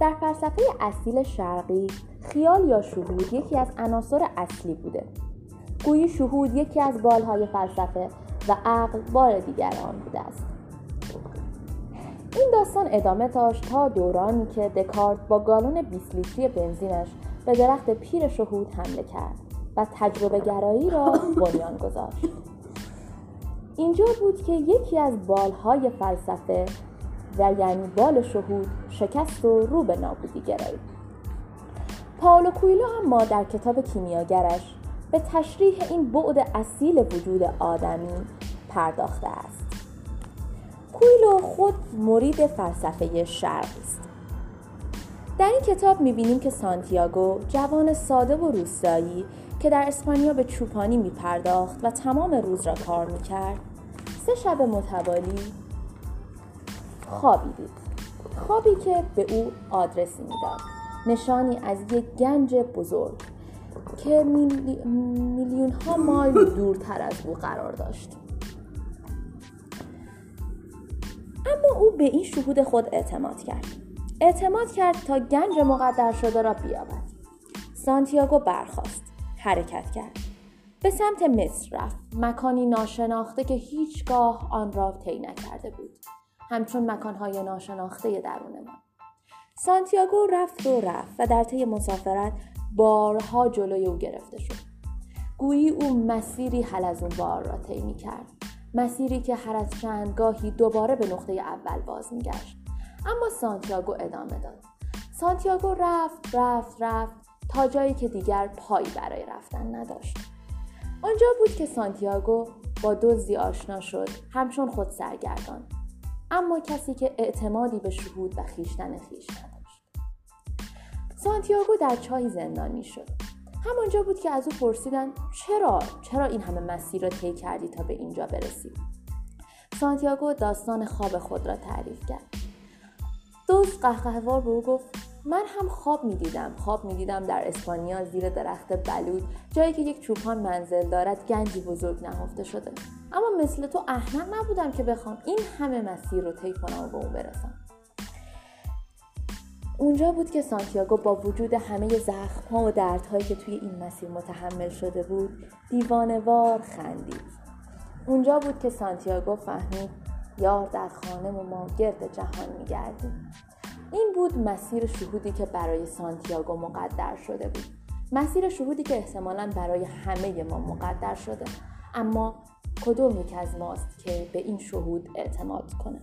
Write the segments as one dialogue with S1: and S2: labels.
S1: در فلسفه اصیل شرقی خیال یا شهود یکی از عناصر اصلی بوده. گویی شهود یکی از بالهای فلسفه و عقل بال دیگر آن بوده است. این داستان ادامه داشت تا دورانی که دکارت با گالون 20 لیتری بنزینش به درخت پیر شهود حمله کرد و تجربه گرایی را بنیان گذاشت. اینجا بود که یکی از بالهای فلسفه و یعنی بال شهود شکست و رو به نابودی گرایید پاولو کویلو اما در کتاب کیمیاگرش به تشریح این بعد اصیل وجود آدمی پرداخته است. کویلو خود مرید فلسفه شرق است. در این کتاب می‌بینیم که سانتیاگو جوان ساده و روستایی که در اسپانیا به چوپانی میپرداخت و تمام روز را کار می‌کرد سه شب متوالی خوابی دید خوابی که به او آدرسی می‌داد. نشانی از یک گنج بزرگ که میلیون ها مایل دورتر از او قرار داشت. اما او به این شهود خود اعتماد کرد. اعتماد کرد تا گنج مقدر شده را بیابد. سانتیاگو برخاست. حرکت کرد. به سمت مصر رفت. مکانی ناشناخته که هیچگاه آن را طی نکرده بود. همچون مکانهای ناشناخته درونمان سانتیاگو رفت و رفت و در طی مسافرت بارها جلوی او گرفته شد. گویی او مسیری حل از اون بار را طی می کرد مسیری که هر از چند گاهی دوباره به نقطه اول باز میگشت. اما سانتیاگو ادامه داد. سانتیاگو رفت رفت رفت تا جایی که دیگر پایی برای رفتن نداشت. آنجا بود که سانتیاگو با دزدی آشنا شد همچون خود سرگردان. اما کسی که اعتمادی به شهود و خیشتن خیش نداشت. سانتیاگو در چاهی زندانی شد. همانجا بود که از او پرسیدن چرا؟ چرا این همه مسیر را طی کردی تا به اینجا برسی؟ سانتیاگو داستان خواب خود را تعریف کرد. دوست قهقهوار به او گفت من هم خواب می‌دیدم. خواب می‌دیدم در اسپانیا زیر درخت بلود جایی که یک چوپان منزل دارد گنجی بزرگ نهفته شده. اما مثل تو احمق نبودم که بخوام این همه مسیر رو طی کنم و به اون برسم. اونجا بود که سانتیاگو با وجود همه زخم ها و دردهایی که توی این مسیر متحمل شده بود دیوانوار خندید. اونجا بود که سانتیاگو فهمید یار در خانه و ما گرد جهان میگردیم. این بود مسیر شهودی که برای سانتیاگو مقدر شده بود. مسیر شهودی که احتمالا برای همه ما مقدر شده. اما کدوم یک از ماست که به این شهود اعتماد کنه؟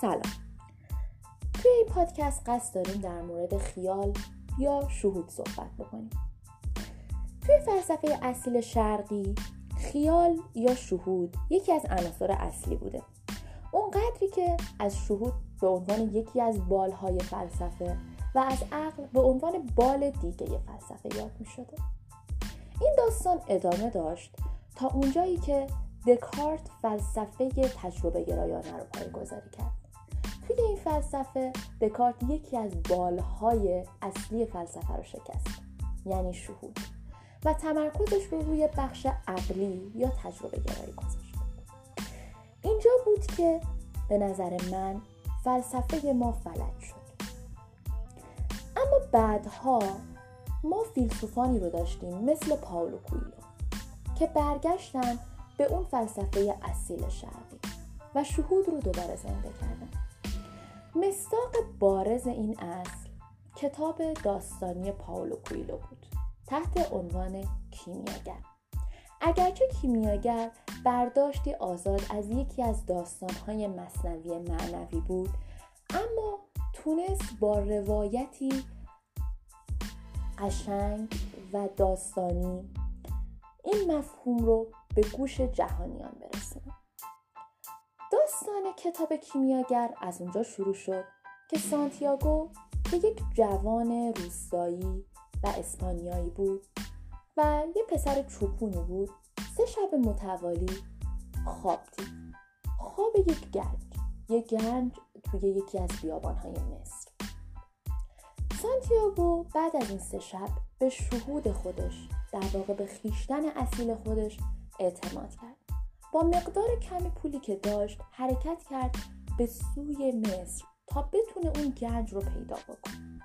S1: سلام. توی این پادکست قصد داریم در مورد خیال یا شهود صحبت بکنیم. توی فلسفه اصیل شرقی خیال یا شهود یکی از عناصر اصلی بوده. اون قدری که از شهود به عنوان یکی از بالهای فلسفه و از عقل به عنوان بال دیگه فلسفه یاد می شده. این داستان ادامه داشت تا اونجایی که دکارت فلسفه تجربه گرایانه رو پایگذاری کرد. توی این فلسفه دکارت یکی از بالهای اصلی فلسفه رو شکست یعنی شهود. و تمرکزش رو روی بخش عقلی یا تجربه گرایی گذاشت. اینجا بود که به نظر من فلسفه ما فلج شد. اما بعدها ما فیلسوفانی رو داشتیم مثل پاولو کویلو که برگشتن به اون فلسفه اصیل شرقی و شهود رو دوباره زنده کردن. مستاق بارز این اصل کتاب داستانی پاولو کویلو بود. تحت عنوان کیمیاگر. اگرچه کیمیاگر برداشتی آزاد از یکی از داستانهای مصنوی معنوی بود اما تونست با روایتی قشنگ و داستانی این مفهوم رو به گوش جهانیان برسونه. داستان کتاب کیمیاگر از اونجا شروع شد که سانتیاگو که یک جوان روستایی و اسپانیایی بود و یه پسر چوپونی بود. سه شب متوالی خواب دید خواب یک گنج. یک گنج توی یکی از بیابانهای مصر. سانتیاگو بعد از این سه شب به شهود خودش در واقع به خیشتن اصیل خودش اعتماد کرد. با مقدار کمی پولی که داشت حرکت کرد به سوی مصر تا بتونه اون گنج رو پیدا بکنه.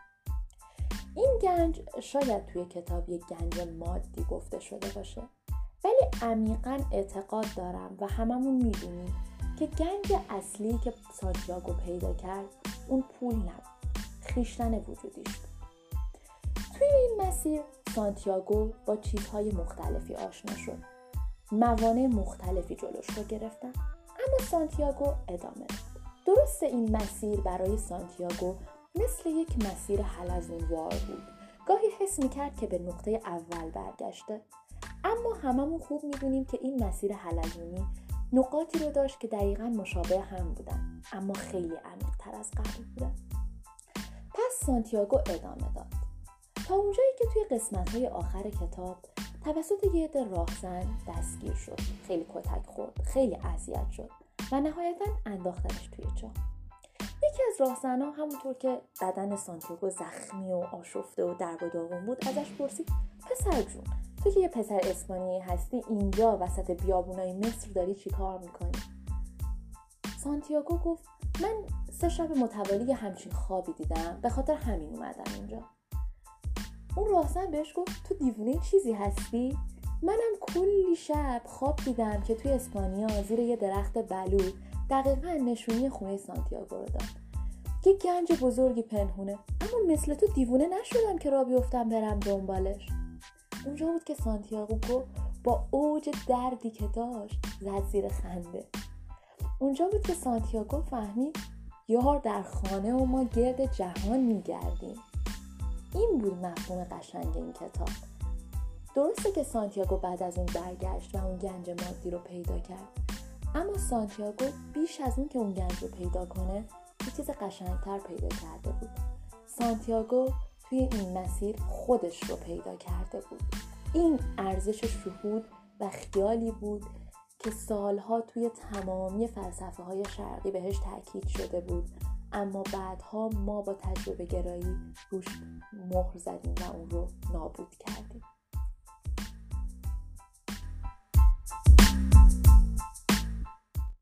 S1: این گنج شاید توی کتاب یک گنج مادی گفته شده باشه ولی عمیقا اعتقاد دارم و هممون می‌دونیم که گنج اصلی که سانتیاگو پیدا کرد اون پول نبود خیشتن وجودیش بود. توی این مسیر سانتیاگو با چیزهای مختلفی آشنا شد. موانع مختلفی جلوش رو گرفتن اما سانتیاگو ادامه داد. درست این مسیر برای سانتیاگو مثل یک مسیر حلزونوار بود. گاهی حس می‌کرد که به نقطه اول برگشته. اما هممون خوب می‌دونیم که این مسیر حلزونی نقاطی رو داشت که دقیقا مشابه هم بودن. اما خیلی عمیقتر از قبل بودن پس سانتیاگو ادامه داد. تا اونجایی که توی قسمت های آخر کتاب توسط یه عده راهزن دستگیر شد. خیلی کتک خورد. خیلی اذیت شد. و نهایتا انداختنش توی چاه یکی از راهزنها همونطور که بدن سانتیاگو زخمی و آشفته و درب و داغون بود ازش پرسید پسر جون تو که یه پسر اسپانیایی هستی اینجا وسط بیابونای مصر داری چی کار می‌کنی؟ سانتیاگو گفت من سه شب متوالی همچین خوابی دیدم به خاطر همین اومدم اینجا. اون راهزن بهش گفت تو دیوونه چیزی هستی؟ منم کلی شب خواب دیدم که توی اسپانیا زیر یه درخت بلو دقیقا نشونی خونه سانتیاگو رو داد. یه گنج بزرگی پنهونه. اما مثل تو دیوونه نشدم که را بیفتم برم دنبالش. اونجا بود که سانتیاگو با اوج دردی که داشت زد زیر خنده. اونجا بود که سانتیاگو فهمید یار در خانه و ما گرد جهان میگردیم. این بود مفهوم قشنگ این کتاب. درسته که سانتیاگو بعد از اون برگشت و اون گنج مادی رو پیدا کرد. اما سانتیاگو بیش از اون که اون گنج رو پیدا کنه چیز قشنگتر پیدا کرده بود. سانتیاگو توی این مسیر خودش رو پیدا کرده بود. این ارزش شهود و خیالی بود که سالها توی تمامی فلسفه های شرقی بهش تاکید شده بود. اما بعدها ما با تجربه گرایی روش مهر زدیم و اون رو نابود کردیم.